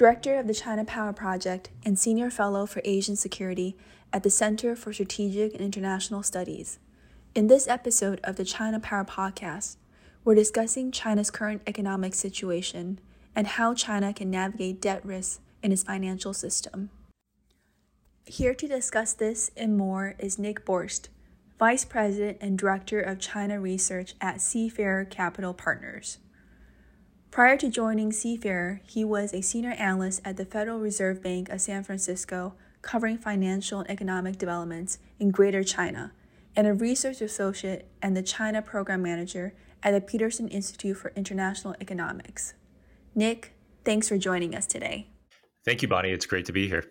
Director of the China Power Project and Senior Fellow for Asian Security at the Center for Strategic and International Studies. In this episode of the China Power Podcast, we're discussing China's current economic situation and how China can navigate debt risks in its financial system. Here to discuss this and more is Nick Borst, Vice President and Director of China Research at Seafarer Capital Partners. Prior to joining Seafarer, he was a senior analyst at the Federal Reserve Bank of San Francisco, covering financial and economic developments in Greater China, and a research associate and the China Program Manager at the Peterson Institute for International Economics. Nick, thanks for joining us today. Thank you, Bonnie. It's great to be here.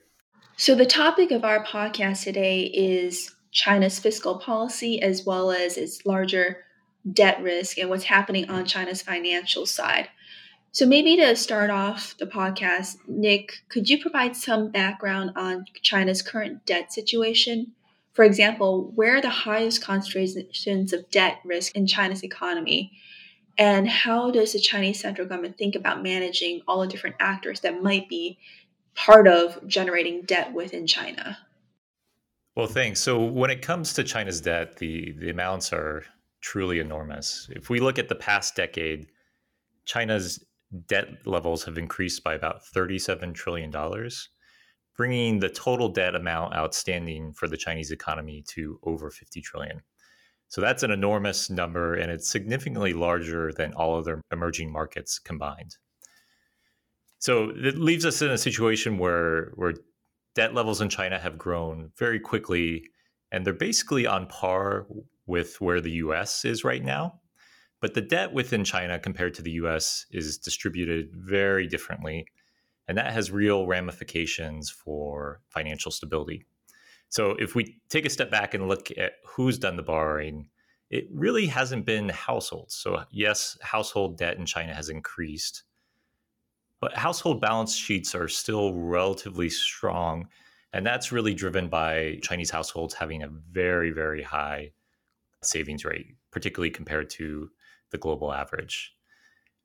So, the topic of our podcast today is China's fiscal policy as well as its larger debt risk and what's happening on China's financial side. So, maybe to start off the podcast, Nick, could you provide some background on China's current debt situation? For example, where are the highest concentrations of debt risk in China's economy? And how does the Chinese central government think about managing all the different actors that might be part of generating debt within China? Well, thanks. So, when it comes to China's debt, the, the amounts are truly enormous. If we look at the past decade, China's debt levels have increased by about $37 trillion, bringing the total debt amount outstanding for the Chinese economy to over 50 trillion. So that's an enormous number, and it's significantly larger than all other emerging markets combined. So it leaves us in a situation where, where debt levels in China have grown very quickly, and they're basically on par with where the US is right now. But the debt within China compared to the US is distributed very differently. And that has real ramifications for financial stability. So if we take a step back and look at who's done the borrowing, it really hasn't been households. So, yes, household debt in China has increased, but household balance sheets are still relatively strong. And that's really driven by Chinese households having a very, very high savings rate, particularly compared to the global average.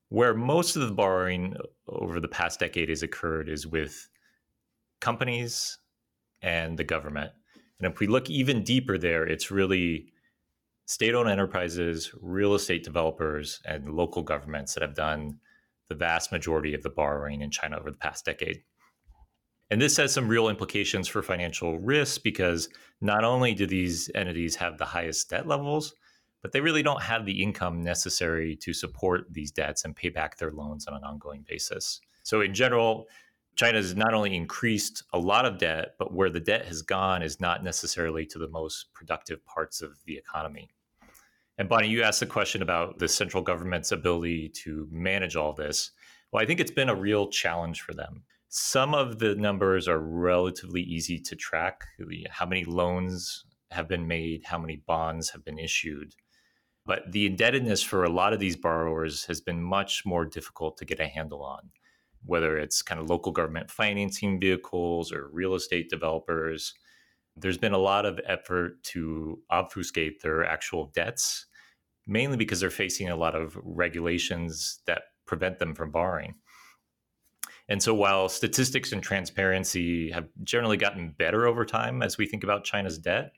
Where most of the borrowing over the past decade has occurred is with companies and the government. And if we look even deeper there, it's really state owned enterprises, real estate developers, and local governments that have done the vast majority of the borrowing in China over the past decade. And this has some real implications for financial risk because not only do these entities have the highest debt levels, but they really don't have the income necessary to support these debts and pay back their loans on an ongoing basis. So, in general, China has not only increased a lot of debt, but where the debt has gone is not necessarily to the most productive parts of the economy. And Bonnie, you asked the question about the central government's ability to manage all this. Well, I think it's been a real challenge for them. Some of the numbers are relatively easy to track how many loans have been made, how many bonds have been issued. But the indebtedness for a lot of these borrowers has been much more difficult to get a handle on, whether it's kind of local government financing vehicles or real estate developers. There's been a lot of effort to obfuscate their actual debts, mainly because they're facing a lot of regulations that prevent them from borrowing. And so, while statistics and transparency have generally gotten better over time as we think about China's debt,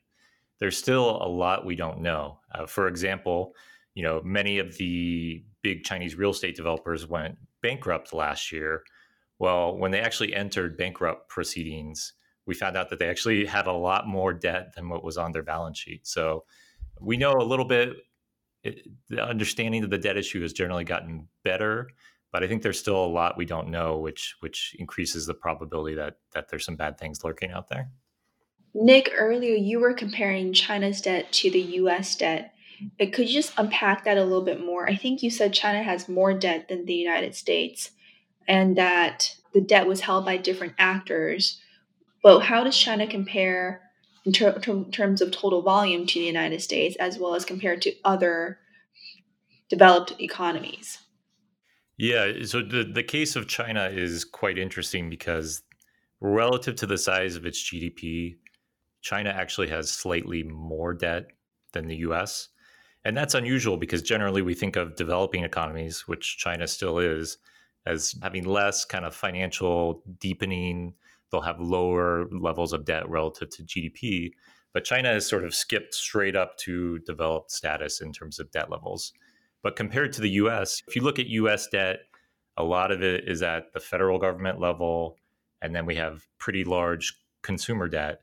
there's still a lot we don't know. Uh, for example, you know, many of the big Chinese real estate developers went bankrupt last year. Well, when they actually entered bankrupt proceedings, we found out that they actually had a lot more debt than what was on their balance sheet. So we know a little bit. It, the understanding of the debt issue has generally gotten better, but I think there's still a lot we don't know, which which increases the probability that that there's some bad things lurking out there. Nick, earlier you were comparing China's debt to the US debt. Could you just unpack that a little bit more? I think you said China has more debt than the United States and that the debt was held by different actors. But how does China compare in ter- ter- terms of total volume to the United States as well as compared to other developed economies? Yeah, so the, the case of China is quite interesting because relative to the size of its GDP, China actually has slightly more debt than the US. And that's unusual because generally we think of developing economies, which China still is, as having less kind of financial deepening. They'll have lower levels of debt relative to GDP. But China has sort of skipped straight up to developed status in terms of debt levels. But compared to the US, if you look at US debt, a lot of it is at the federal government level. And then we have pretty large consumer debt.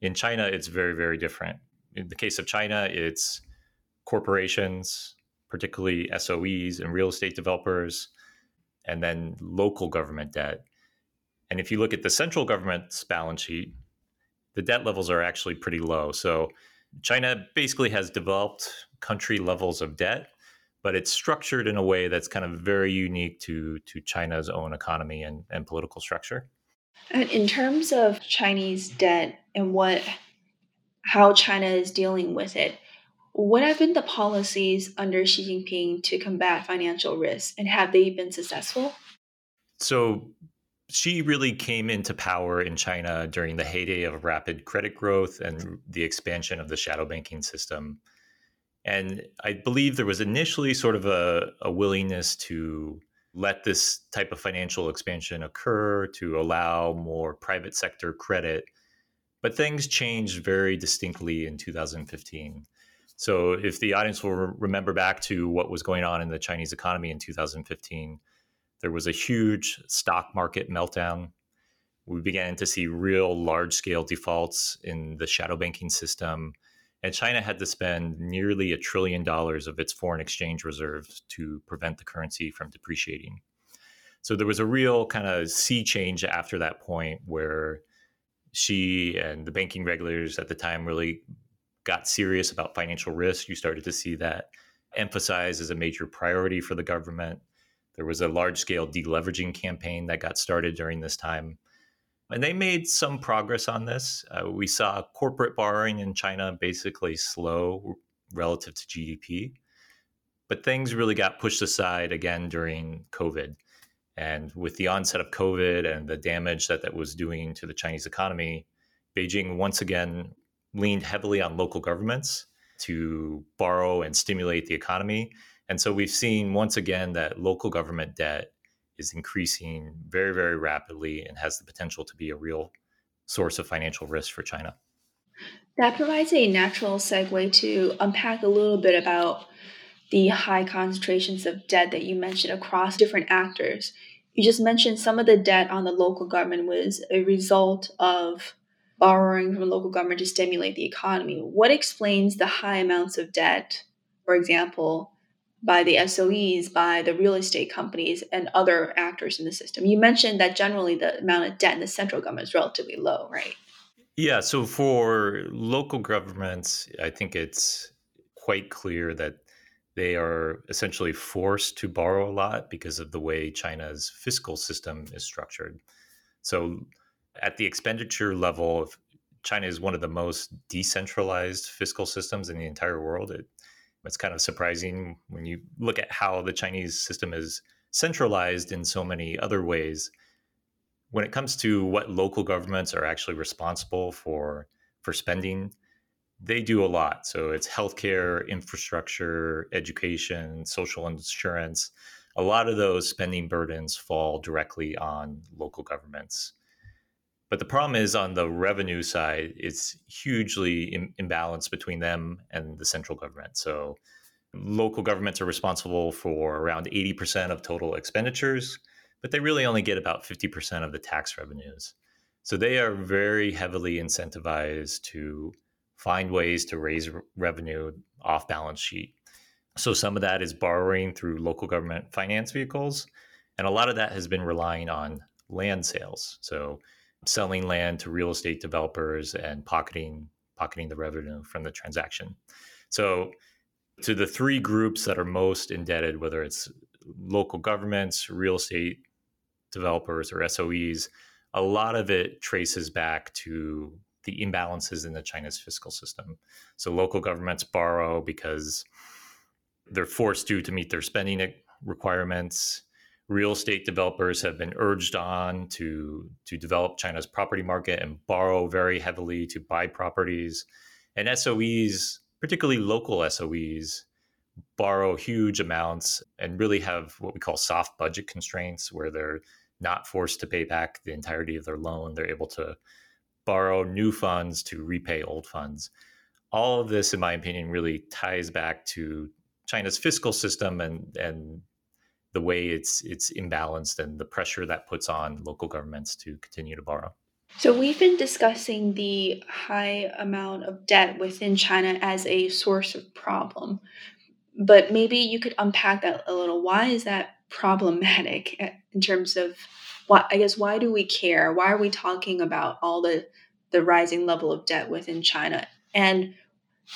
In China, it's very, very different. In the case of China, it's corporations, particularly SOEs and real estate developers, and then local government debt. And if you look at the central government's balance sheet, the debt levels are actually pretty low. So China basically has developed country levels of debt, but it's structured in a way that's kind of very unique to, to China's own economy and, and political structure. And in terms of Chinese debt and what how China is dealing with it, what have been the policies under Xi Jinping to combat financial risk, and have they been successful? So, Xi really came into power in China during the heyday of rapid credit growth and the expansion of the shadow banking system. And I believe there was initially sort of a, a willingness to let this type of financial expansion occur, to allow more private sector credit. But things changed very distinctly in 2015 so, if the audience will remember back to what was going on in the Chinese economy in 2015, there was a huge stock market meltdown. We began to see real large scale defaults in the shadow banking system. And China had to spend nearly a trillion dollars of its foreign exchange reserves to prevent the currency from depreciating. So there was a real kind of sea change after that point where Xi and the banking regulators at the time really got serious about financial risk, you started to see that emphasized as a major priority for the government. There was a large scale deleveraging campaign that got started during this time. And they made some progress on this. Uh, we saw corporate borrowing in China basically slow relative to GDP. But things really got pushed aside again during COVID. And with the onset of COVID and the damage that that was doing to the Chinese economy, Beijing once again leaned heavily on local governments to borrow and stimulate the economy. And so we've seen once again that local government debt is increasing very, very rapidly and has the potential to be a real source of financial risk for China. That provides a natural segue to unpack a little bit about the high concentrations of debt that you mentioned across different actors. You just mentioned some of the debt on the local government was a result of borrowing from local government to stimulate the economy. What explains the high amounts of debt, for example, by the SOEs, by the real estate companies, and other actors in the system? You mentioned that generally the amount of debt in the central government is relatively low, right? Yeah. So for local governments, I think it's quite clear that they are essentially forced to borrow a lot because of the way China's fiscal system is structured. So at the expenditure level, China is one of the most decentralized fiscal systems in the entire world. It, it's kind of surprising when you look at how the Chinese system is centralized in so many other ways. When it comes to what local governments are actually responsible for for spending, they do a lot. So it's healthcare, infrastructure, education, social insurance. A lot of those spending burdens fall directly on local governments. But the problem is on the revenue side, it's hugely Im- imbalanced between them and the central government. So local governments are responsible for around 80% of total expenditures, but they really only get about 50% of the tax revenues. So they are very heavily incentivized to find ways to raise revenue off balance sheet. So some of that is borrowing through local government finance vehicles, and a lot of that has been relying on land sales. So selling land to real estate developers and pocketing pocketing the revenue from the transaction. So to the three groups that are most indebted, whether it's local governments, real estate developers, or SOEs, a lot of it traces back to the imbalances in the China's fiscal system. So local governments borrow because they're forced to to meet their spending requirements real estate developers have been urged on to to develop China's property market and borrow very heavily to buy properties. And SOEs, particularly local SOEs, borrow huge amounts and really have what we call soft budget constraints where they're not forced to pay back the entirety of their loan. They're able to borrow new funds to repay old funds. All of this, in my opinion, really ties back to China's fiscal system and and the way it's it's imbalanced and the pressure that puts on local governments to continue to borrow. So we've been discussing the high amount of debt within China as a source of problem. But maybe you could unpack that a little. Why is that problematic in terms of what I guess why do we care? Why are we talking about all the the rising level of debt within China? And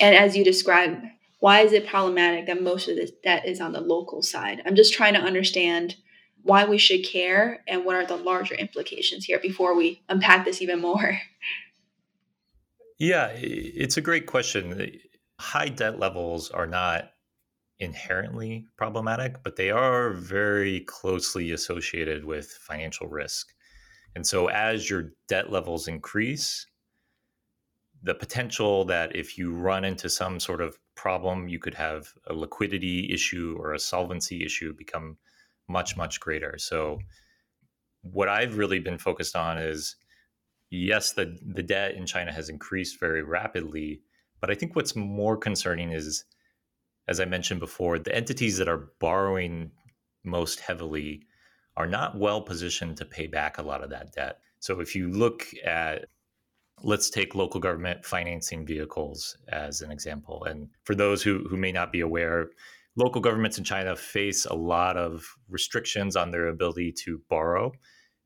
and as you described, why is it problematic that most of this debt is on the local side? I'm just trying to understand why we should care and what are the larger implications here before we unpack this even more. Yeah, it's a great question. High debt levels are not inherently problematic, but they are very closely associated with financial risk. And so as your debt levels increase, the potential that if you run into some sort of problem, you could have a liquidity issue or a solvency issue become much, much greater. So, what I've really been focused on is yes, the, the debt in China has increased very rapidly. But I think what's more concerning is as I mentioned before, the entities that are borrowing most heavily are not well positioned to pay back a lot of that debt. So if you look at let's take local government financing vehicles as an example. And for those who, who may not be aware, local governments in China face a lot of restrictions on their ability to borrow.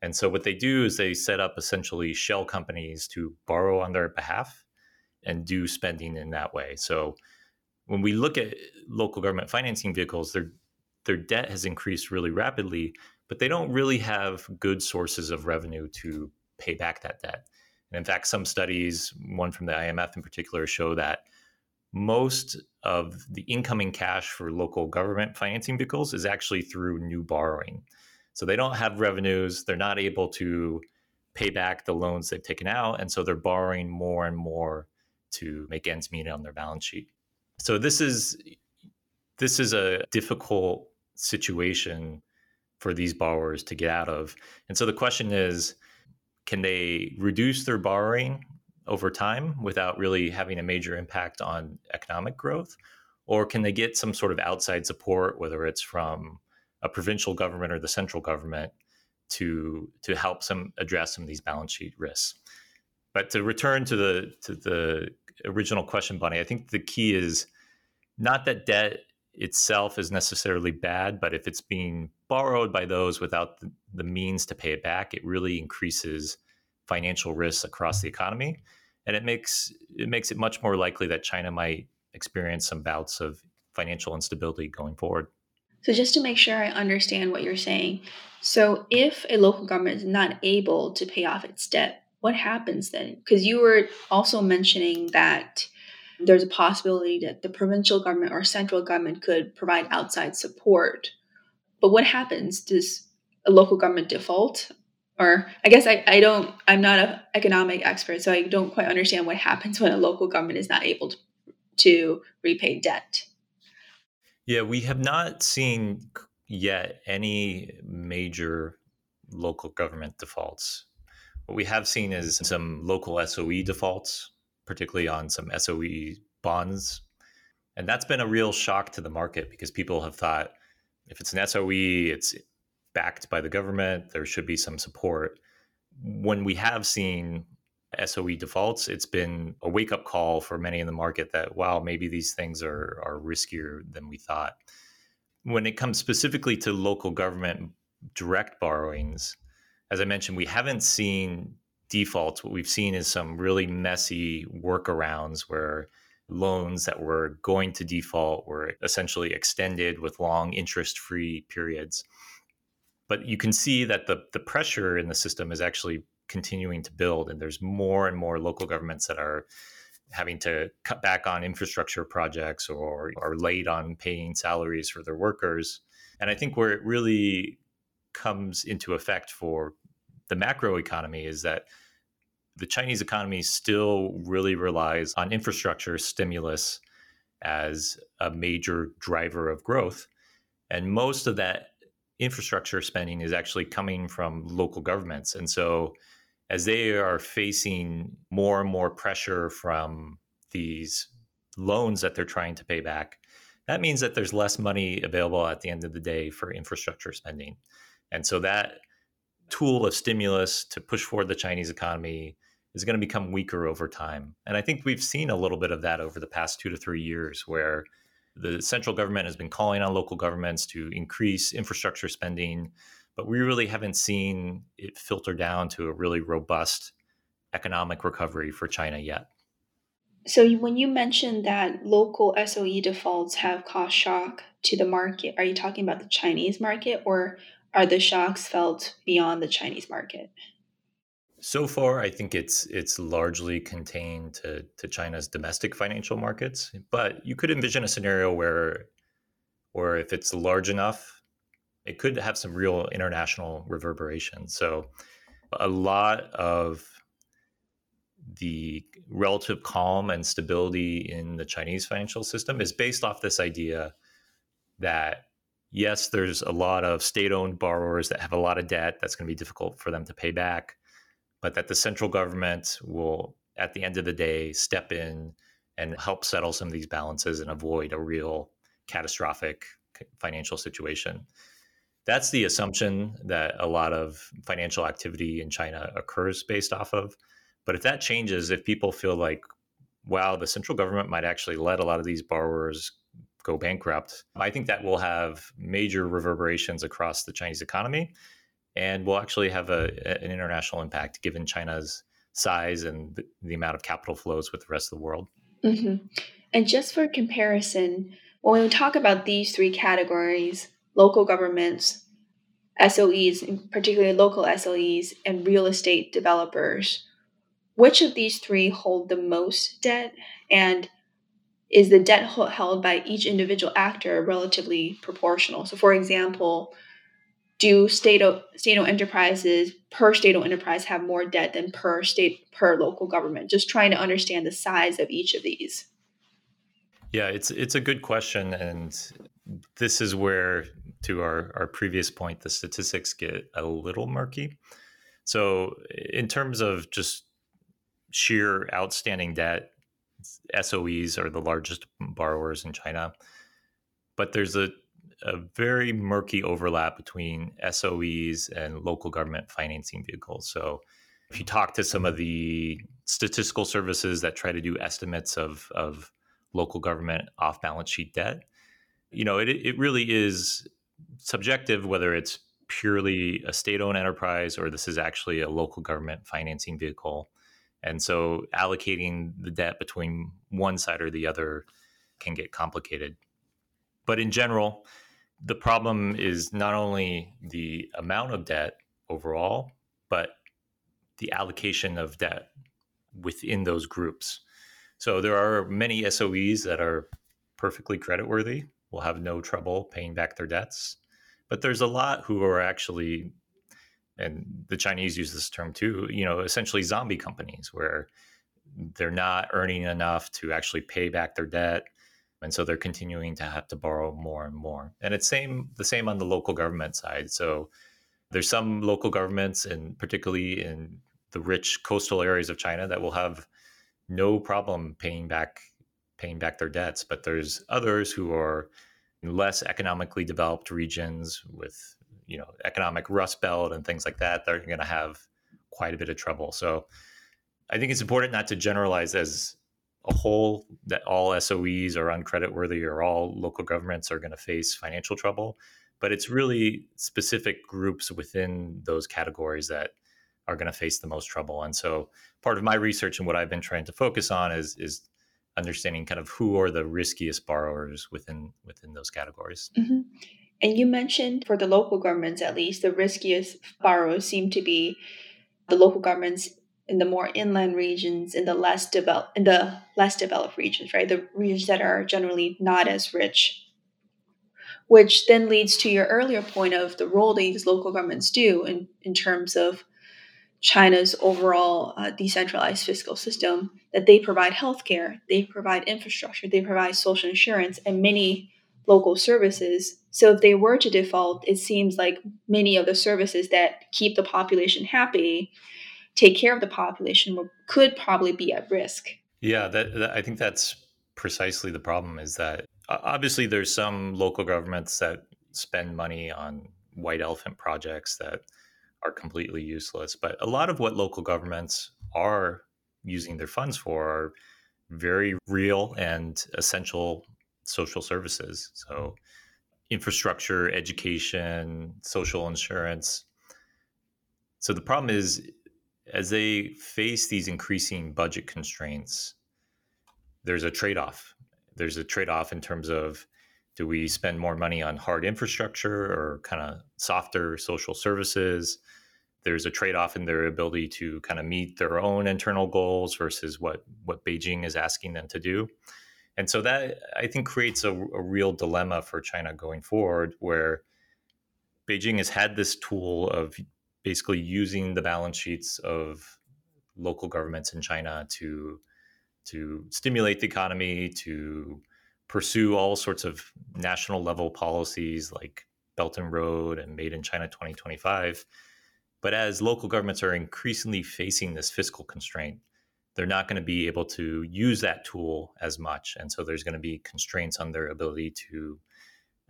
And so what they do is they set up essentially shell companies to borrow on their behalf and do spending in that way. So when we look at local government financing vehicles, their their debt has increased really rapidly, but they don't really have good sources of revenue to pay back that debt. And in fact, some studies, one from the IMF in particular, show that most of the incoming cash for local government financing vehicles is actually through new borrowing. So they don't have revenues, they're not able to pay back the loans they've taken out, and so they're borrowing more and more to make ends meet on their balance sheet. So this is this is a difficult situation for these borrowers to get out of. And so the question is can they reduce their borrowing over time without really having a major impact on economic growth? Or can they get some sort of outside support, whether it's from a provincial government or the central government, to to help some address some of these balance sheet risks? But to return to the to the original question, Bonnie, I think the key is not that debt itself is necessarily bad, but if it's being borrowed by those without the, means to pay it back, it really increases financial risks across the economy, and it makes it makes it much more likely that China might experience some bouts of financial instability going forward. So, just to make sure I understand what you're saying, so if a local government is not able to pay off its debt, what happens then? Because you were also mentioning that there's a possibility that the provincial government or central government could provide outside support. But what happens? Does a local government default? Or I guess I, I don't, I'm not an economic expert, so I don't quite understand what happens when a local government is not able to, to repay debt. Yeah, we have not seen yet any major local government defaults. What we have seen is some local SOE defaults, particularly on some SOE bonds. And that's been a real shock to the market because people have thought if it's an SOE, it's backed by the government, there should be some support. When we have seen SOE defaults, it's been a wake up call for many in the market that, wow, maybe these things are, are riskier than we thought. When it comes specifically to local government direct borrowings, as I mentioned, we haven't seen defaults, what we've seen is some really messy workarounds where loans that were going to default were essentially extended with long interest free periods. But you can see that the, the pressure in the system is actually continuing to build, and there's more and more local governments that are having to cut back on infrastructure projects or are late on paying salaries for their workers. And I think where it really comes into effect for the macro economy is that the Chinese economy still really relies on infrastructure stimulus as a major driver of growth. And most of that infrastructure spending is actually coming from local governments. And so, as they are facing more and more pressure from these loans that they're trying to pay back, that means that there's less money available at the end of the day for infrastructure spending. And so, that tool of stimulus to push forward the Chinese economy is going to become weaker over time. And I think we've seen a little bit of that over the past two to three years, where the central government has been calling on local governments to increase infrastructure spending, but we really haven't seen it filter down to a really robust economic recovery for China yet. So, when you mentioned that local SOE defaults have caused shock to the market, are you talking about the Chinese market or are the shocks felt beyond the Chinese market? So far, I think it's it's largely contained to, to China's domestic financial markets. But you could envision a scenario where, or if it's large enough, it could have some real international reverberations. So, a lot of the relative calm and stability in the Chinese financial system is based off this idea that yes, there's a lot of state-owned borrowers that have a lot of debt that's going to be difficult for them to pay back but that the central government will, at the end of the day, step in and help settle some of these balances and avoid a real catastrophic financial situation. That's the assumption that a lot of financial activity in China occurs based off of. But if that changes, if people feel like, wow, the central government might actually let a lot of these borrowers go bankrupt, I think that will have major reverberations across the Chinese economy and will actually have a, an international impact given China's size and the, the, amount of capital flows with the rest of the world. Mm-hmm. And just for comparison, when we talk about these three categories local governments, SOEs, particularly local SOEs, and real estate developers which of these three hold the most debt? And is the debt held by each individual actor relatively proportional? So, for example, do state-owned, state-owned enterprises per state-owned enterprise have more debt than per state per local government? Just trying to understand the size of each of these. Yeah, it's it's a good question, and this is where, to our our previous point, the statistics get a little murky. So, in terms of just sheer outstanding debt, SOEs are the largest borrowers in China, but there's a a very murky overlap between SOEs and local government financing vehicles. So, if you talk to some of the statistical services that try to do estimates of, of local government off balance sheet debt, you know, it, it really is subjective whether it's purely a state owned enterprise or this is actually a local government financing vehicle. And so allocating the debt between one side or the other can get complicated. But in general, the problem is not only the amount of debt overall, but the allocation of debt within those groups. So there are many SOEs that are perfectly creditworthy, will have no trouble paying back their debts. But there's a lot who are actually, and the Chinese use this term too, you know, essentially zombie companies where they're not earning enough to actually pay back their debt and so they're continuing to have to borrow more and more. And it's same the same on the local government side. So there's some local governments and particularly in the rich coastal areas of china that will have no problem paying back paying back their debts. But there's others who are in less economically developed regions with you know economic rust belt and things like that they're going to have quite a bit of trouble. So i think it's important not to generalize as a whole that all SOEs are uncreditworthy or all local governments are going to face financial trouble. But it's really specific groups within those categories that are going to face the most trouble. And so part of my research and what I've been trying to focus on is is understanding kind of who are the riskiest borrowers within within those categories. Mm-hmm. And you mentioned for the local governments, at least, the riskiest borrowers seem to be the local governments in the more inland regions, in the less developed, in the less developed regions, right? The regions that are generally not as rich. Which then leads to your earlier point of the role these local governments do in, in terms of China's overall uh, decentralized fiscal system that they provide healthcare, they provide infrastructure, they provide social insurance, and many local services. So if they were to default, it seems like many of the services that keep the population happy, take care of the population, could probably be at risk. Yeah, that, that I think that's precisely the problem. Is that obviously there's some local governments that spend money on white elephant projects that are completely useless. But a lot of what local governments are using their funds for are very real and essential social services. So, infrastructure, education, social insurance. So, the problem is, as they face these increasing budget constraints, there's a trade off. There's a trade off in terms of do we spend more money on hard infrastructure or kind of softer social services? There's a trade-off in their ability to kind of meet their own internal goals versus what what Beijing is asking them to do. And so that I think creates a, a real dilemma for China going forward, where Beijing has had this tool of basically using the balance sheets of local governments in China to to stimulate the economy, to pursue all sorts of national level policies like Belt and Road and Made in China 2025. But as local governments are increasingly facing this fiscal constraint, they're not going to be able to use that tool as much. And so there's going to be constraints on their ability to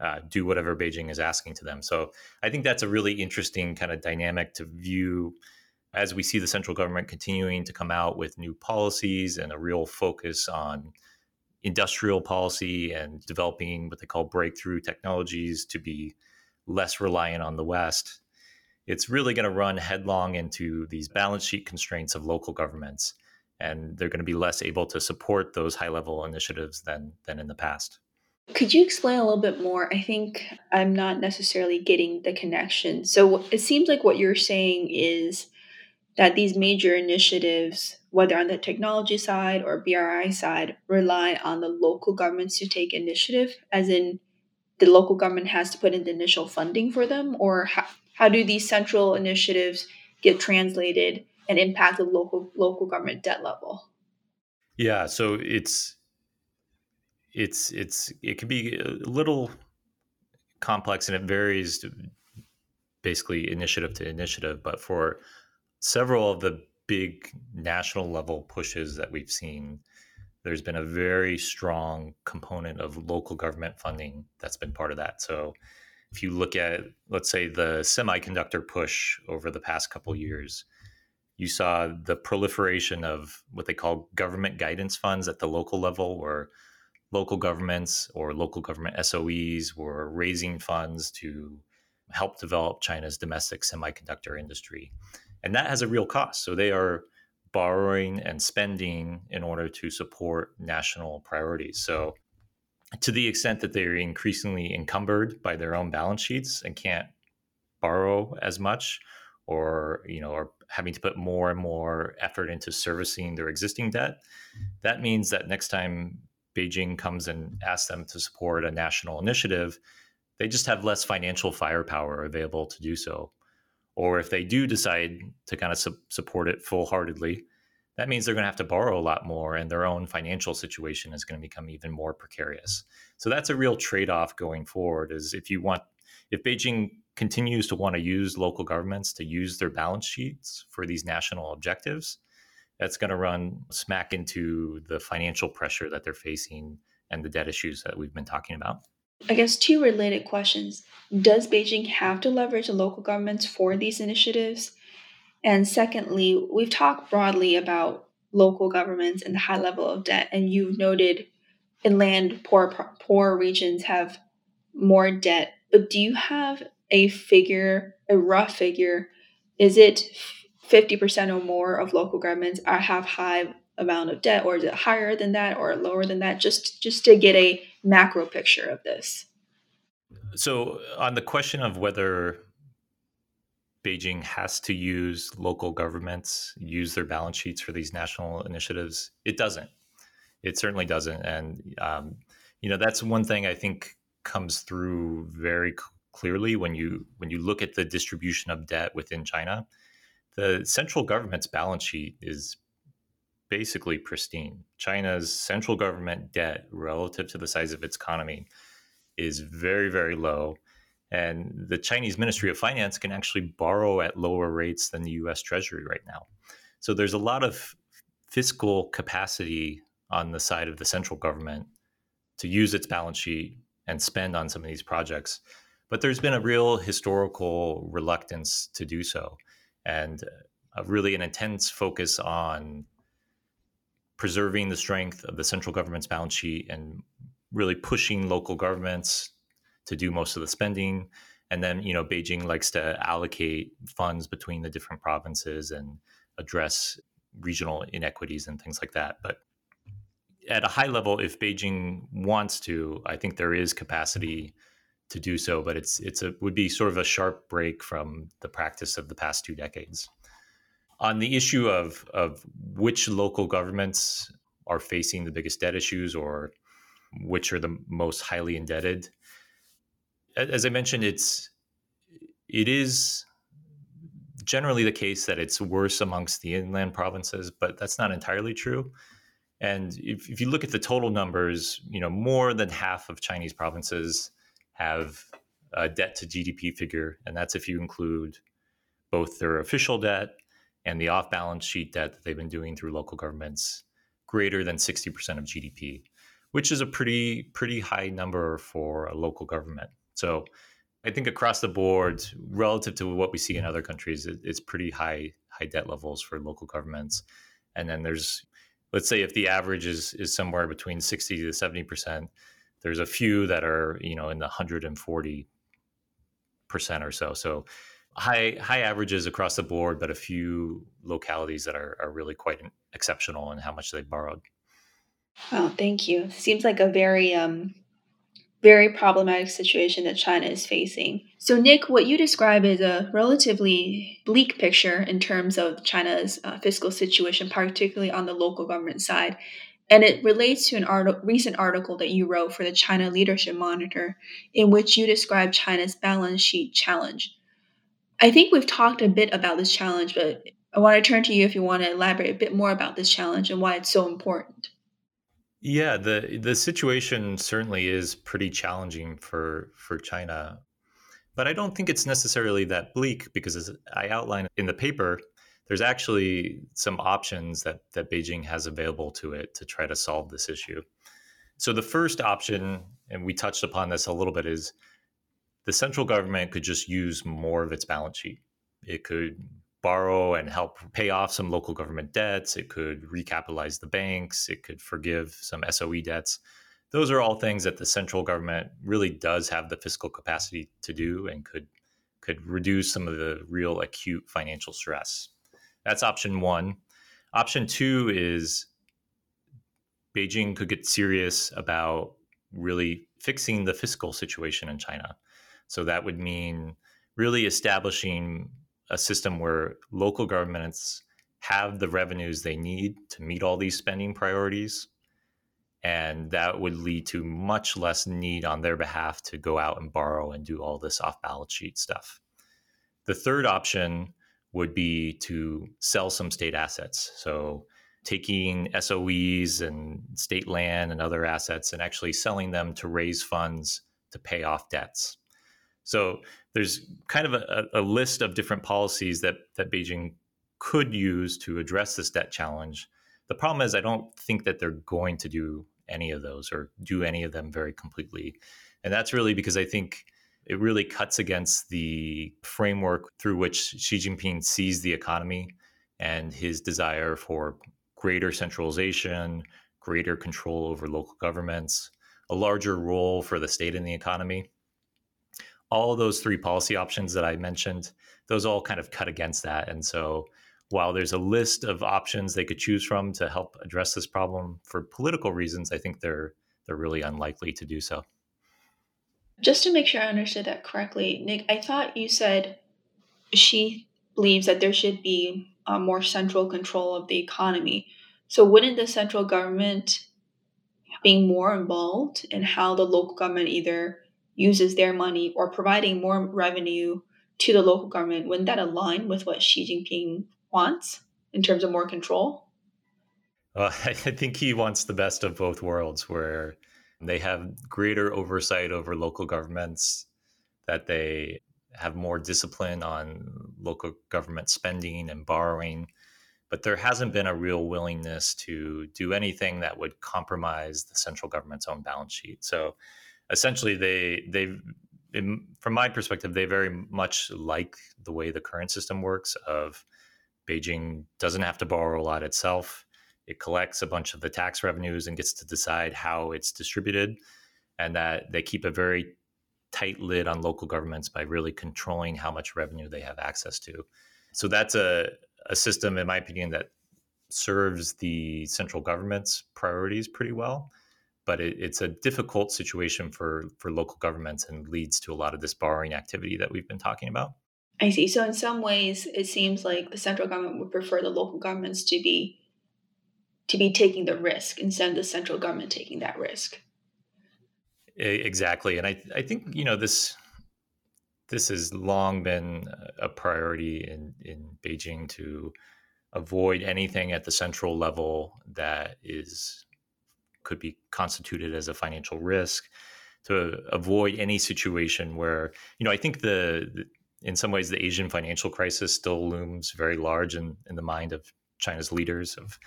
uh, do whatever Beijing is asking to them. So I think that's a really interesting kind of dynamic to view as we see the central government continuing to come out with new policies and a real focus on industrial policy and developing what they call breakthrough technologies to be less reliant on the West, it's really going to run headlong into these balance sheet constraints of local governments. And they're going to be less able to support those high level initiatives than, than in the past. Could you explain a little bit more? I think I'm not necessarily getting the connection. So it seems like what you're saying is that these major initiatives, whether on the technology side or BRI side, rely on the local governments to take initiative, as in the local government has to put in the initial funding for them, or how, how do these central initiatives get translated and impact the local local government debt level? Yeah, so it's it's it's it can be a little complex and it varies basically initiative to initiative, but for several of the big national level pushes that we've seen, there's been a very strong component of local government funding that's been part of that. So if you look at, let's say, the semiconductor push over the past couple years, you saw the proliferation of what they call government guidance funds at the local level, where local governments or local government SOEs were raising funds to help develop China's domestic semiconductor industry. And that has a real cost. So they are borrowing and spending in order to support national priorities. So to the extent that they're increasingly encumbered by their own balance sheets and can't borrow as much or you know are having to put more and more effort into servicing their existing debt that means that next time beijing comes and asks them to support a national initiative they just have less financial firepower available to do so or if they do decide to kind of su- support it full heartedly, that means they're going to have to borrow a lot more and their own financial situation is going to become even more precarious. So that's a real trade off going forward is if you want, if Beijing continues to want to use local governments to use their balance sheets for these national objectives, that's going to run smack into the financial pressure that they're facing and the debt issues that we've been talking about. I guess two related questions. Does Beijing have to leverage the local governments for these initiatives? And secondly, we've talked broadly about local governments and the high level of debt, and you've noted inland poor poor regions have more debt. But do you have a figure, a rough figure? Is it 50% or more of local governments are have high amount of debt or is it higher than that or lower than that? Just just to get a macro picture of this. So on the question of whether beijing has to use local governments use their balance sheets for these national initiatives it doesn't. It certainly doesn't and um, you know that's one thing i think comes through very clearly when you when you look at the distribution of debt within china the central government's balance sheet is basically pristine. China's central government debt relative to the size of its economy is very, very low. And the Chinese Ministry of Finance can actually borrow at lower rates than the US Treasury right now. So there's a lot of fiscal capacity on the side of the central government to use its balance sheet and spend on some of these projects. But there's been a real historical reluctance to do so, and a really an intense focus on preserving the strength of the central government's balance sheet and really pushing local governments to do most of the spending. And then, you know, Beijing likes to allocate funds between the different provinces and address regional inequities and things like that. But at a high level, if Beijing wants to, I think there is capacity to do so, but it's it's a would be sort of a sharp break from the practice of the past two decades. On the issue of of which local governments are facing the biggest debt issues or which are the most highly indebted, as I mentioned, it's it is generally the case that it's worse amongst the inland provinces, but that's not entirely true. And if, if you look at the total numbers, you know, more than half of Chinese provinces have a debt to GDP figure, and that's if you include both their official debt and the off balance sheet debt that they've been doing through local governments greater than 60% of GDP, which is a pretty pretty high number for a local government. So I think across the board, relative to what we see in other countries, it, it's pretty high high debt levels for local governments. And then there's let's say if the average is is somewhere between 60 to 70 percent there's a few that are you know in the 140 percent or so so high high averages across the board but a few localities that are, are really quite exceptional in how much they borrowed wow thank you seems like a very um very problematic situation that China is facing. So, Nick, what you describe is a relatively bleak picture in terms of China's uh, fiscal situation, particularly on the local government side. And it relates to an art- recent article that you wrote for the China Leadership Monitor, in which you describe China's balance sheet challenge. I think we've talked a bit about this challenge, but I want to turn to you if you want to elaborate a bit more about this challenge and why it's so important. Yeah, the the situation certainly is pretty challenging for for China. But I don't think it's necessarily that bleak because as I outline in the paper, there's actually some options that that Beijing has available to it to try to solve this issue. So the first option, and we touched upon this a little bit, is the central government could just use more of its balance sheet. It could borrow and help pay off some local government debts. It could recapitalize the banks. It could forgive some SOE debts. Those are all things that the central government really does have the fiscal capacity to do and could could reduce some of the real acute financial stress. That's option 1. Option 2 is Beijing could get serious about really fixing the fiscal situation in China. So that would mean really establishing a system where local governments have the revenues they need to meet all these spending priorities. And that would lead to much less need on their behalf to go out and borrow and do all this off balance sheet stuff. The third option would be to sell some state assets. So, taking SOEs and state land and other assets and actually selling them to raise funds to pay off debts. So there's kind of a, a, list of different policies that that Beijing could use to address this debt challenge. The problem is, I don't think that they're going to do any of those or do any of them very completely, and that's really because I think it really cuts against the framework through which Xi Jinping sees the economy and his desire for greater centralization, greater control over local governments, a larger role for the state in the economy all those three policy options that I mentioned, those all kind of cut against that. And so while there's a list of options they could choose from to help address this problem for political reasons, I think they're they're really unlikely to do so. Just to make sure I understood that correctly, Nick, I thought you said Xi believes that there should be a more central control of the economy. So wouldn't the central government being more involved in how the local government either uses their money or providing more revenue to the local government, wouldn't that align with what Xi Jinping wants in terms of more control? Well, I think he wants the best of both worlds, where they have greater oversight over local governments, that they have more discipline on local government spending and borrowing. But there hasn't been a real willingness to do anything that would compromise the central government's own balance sheet. So essentially, they they've in, from my perspective, they very much like the way the current system works. Of Beijing doesn't have to borrow a lot itself; it collects a bunch of the tax revenues and gets to decide how it's distributed, and that they keep a very tight lid on local governments by really controlling how much revenue they have access to. So that's a, a system, in my opinion, that serves the central government's priorities pretty well. But it, it's a difficult situation for, for local governments and leads to a lot of this borrowing activity that we've been talking about. I see. So, in some ways, it seems like the central government would prefer the local governments to be to be taking the risk instead of the central government taking that risk. Exactly, and I I think you know this this has long been a priority in in Beijing to avoid anything at the central level that is could be constituted as a financial risk to avoid any situation where you know I think the, the in some ways the Asian financial crisis still looms very large in, in the mind of China's leaders of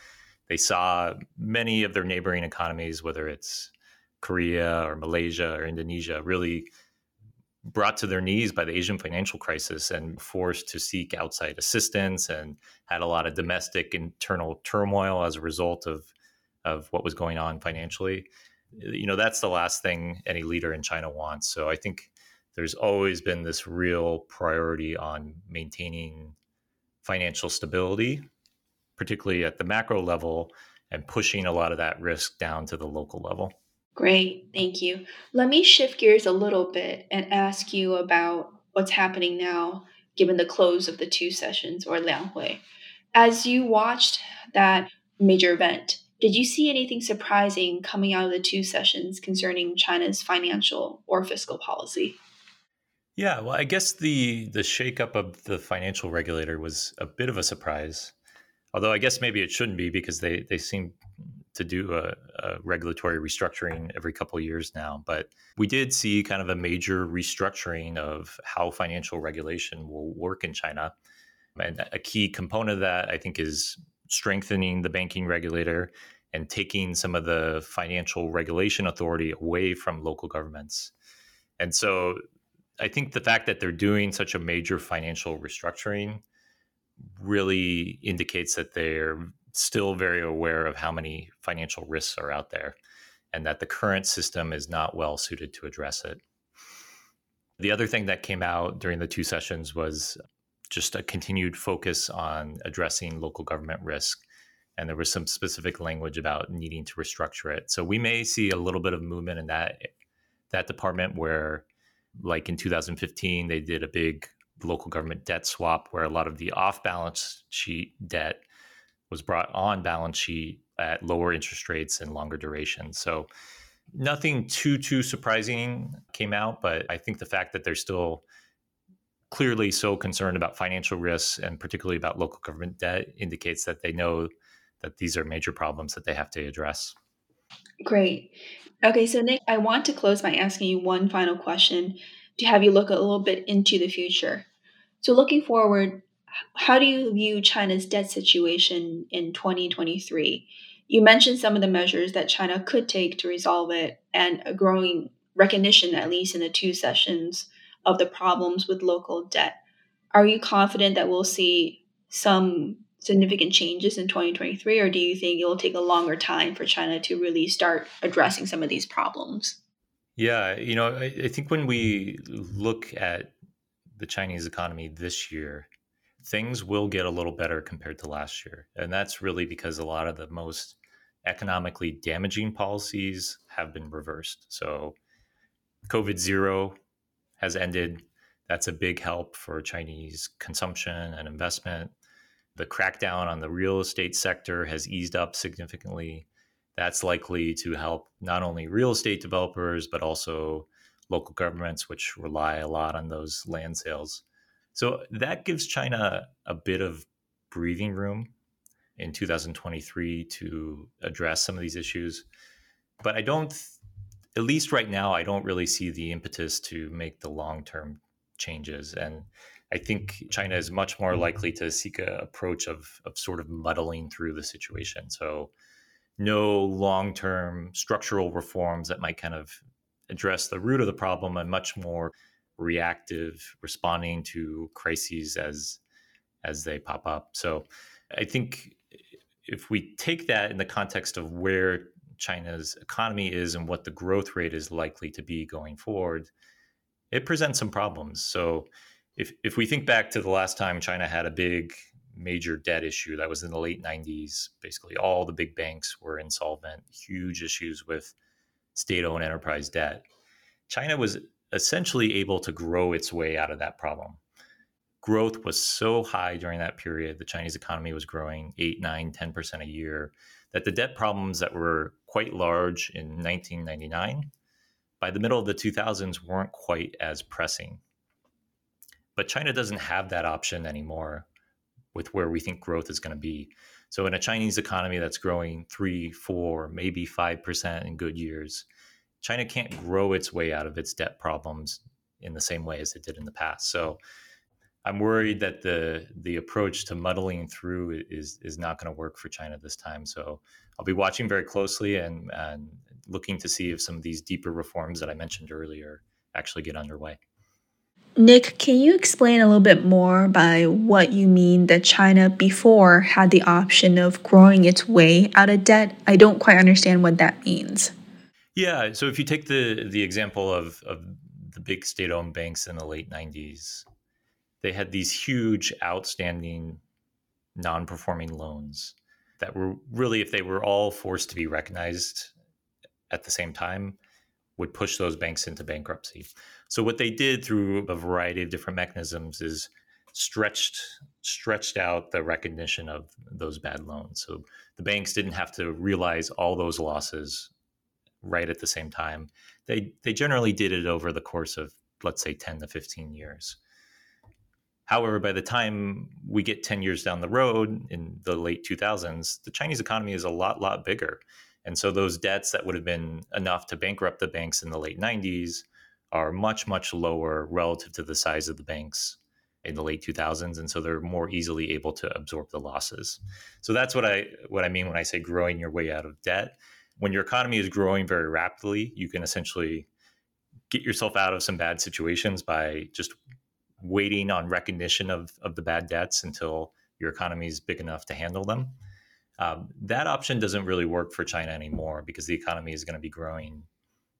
they saw many of their neighboring economies whether it's Korea or Malaysia or Indonesia really brought to their knees by the Asian financial crisis and forced to seek outside assistance and had a lot of domestic internal turmoil as a result of of what was going on financially. You know, that's the last thing any leader in China wants. So I think there's always been this real priority on maintaining financial stability, particularly at the macro level, and pushing a lot of that risk down to the local level. Great, thank you. Let me shift gears a little bit and ask you about what's happening now given the close of the two sessions or Lianghui. As you watched that major event, did you see anything surprising coming out of the two sessions concerning China's financial or fiscal policy? Yeah, well, I guess the the shakeup of the financial regulator was a bit of a surprise. Although I guess maybe it shouldn't be because they they seem to do a, a regulatory restructuring every couple years now. But we did see kind of a major restructuring of how financial regulation will work in China. And a key component of that, I think, is strengthening the banking regulator and taking some of the financial regulation authority away from local governments. And so I think the fact that they're doing such a major financial restructuring really indicates that they're still very aware of how many financial risks are out there and that the current system is not well suited to address it. The other thing that came out during the two sessions was just a continued focus on addressing local government risk. And there was some specific language about needing to restructure it. So we may see a little bit of movement in that that department where, like in 2015, they did a big local government debt swap where a lot of the off balance sheet debt was brought on balance sheet at lower interest rates and longer duration. So nothing too too surprising came out, but I think the fact that they're still clearly so concerned about financial risks and particularly about local government debt indicates that they know that these are major problems that they have to address. Great. Okay, so Nick, I want to close by asking you one final question to have you look a little bit into the future. So, looking forward, how do you view China's debt situation in 2023? You mentioned some of the measures that China could take to resolve it and a growing recognition, at least in the two sessions, of the problems with local debt. Are you confident that we'll see some significant changes in 2023, or do you think it will take a longer time for China to really start addressing some of these problems? Yeah, you know, I, I think when we look at the Chinese economy this year, things will get a little better compared to last year. And that's really because a lot of the most economically damaging policies have been reversed. So, COVID zero has ended. That's a big help for Chinese consumption and investment. The crackdown on the real estate sector has eased up significantly. That's likely to help not only real estate developers, but also local governments, which rely a lot on those land sales. So that gives China a bit of breathing room in 2023 to address some of these issues. But I don't, at least right now, I don't really see the impetus to make the long term changes. And I think China is much more likely to seek an approach of, of sort of muddling through the situation. So, no long term structural reforms that might kind of address the root of the problem and much more reactive responding to crises as as they pop up. So i think if we take that in the context of where china's economy is and what the growth rate is likely to be going forward it presents some problems. So if if we think back to the last time china had a big major debt issue that was in the late 90s basically all the big banks were insolvent huge issues with state-owned enterprise debt china was essentially able to grow its way out of that problem. Growth was so high during that period, the Chinese economy was growing 8, 9, 10% a year, that the debt problems that were quite large in 1999, by the middle of the 2000s, weren't quite as pressing. But China doesn't have that option anymore with where we think growth is going to be. So, in a Chinese economy that's growing 3, 4, maybe 5% in good years, China can't grow its way out of its debt problems in the same way as it did in the past. So I'm worried that the the approach to muddling through is is not going to work for China this time. So I'll be watching very closely and and looking to see if some of these deeper reforms that I mentioned earlier actually get underway. Nick, can you explain a little bit more by what you mean that China before had the option of growing its way out of debt? I don't quite understand what that means. Yeah. So if you take the the example of of the big state owned banks in the late '90s, they had these huge outstanding non performing loans that were really, if they were all forced to be recognized at the same time, would push those banks into bankruptcy. So what they did through a variety of different mechanisms is stretched stretched out the recognition of those bad loans. So the banks didn't have to realize all those losses right at the same time. They they generally did it over the course of let's say 10 to 15 years. However, by the time we get 10 years down the road in the late 2000s, the Chinese economy is a lot lot bigger. And so those debts that would have been enough to bankrupt the banks in the late 90s are much much lower relative to the size of the banks in the late 2000s and so they're more easily able to absorb the losses. So that's what I what I mean when I say growing your way out of debt when your economy is growing very rapidly, you can essentially get yourself out of some bad situations by just waiting on recognition of, of the bad debts until your economy is big enough to handle them. Um, that option doesn't really work for China anymore because the economy is going to be growing,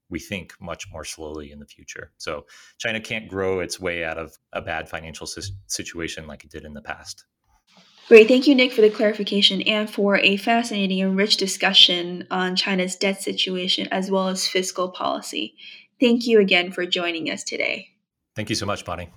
we think, much more slowly in the future. So China can't grow its way out of a bad financial situation like it did in the past. Great. Thank you, Nick, for the clarification and for a fascinating and rich discussion on China's debt situation as well as fiscal policy. Thank you again for joining us today. Thank you so much, Bonnie.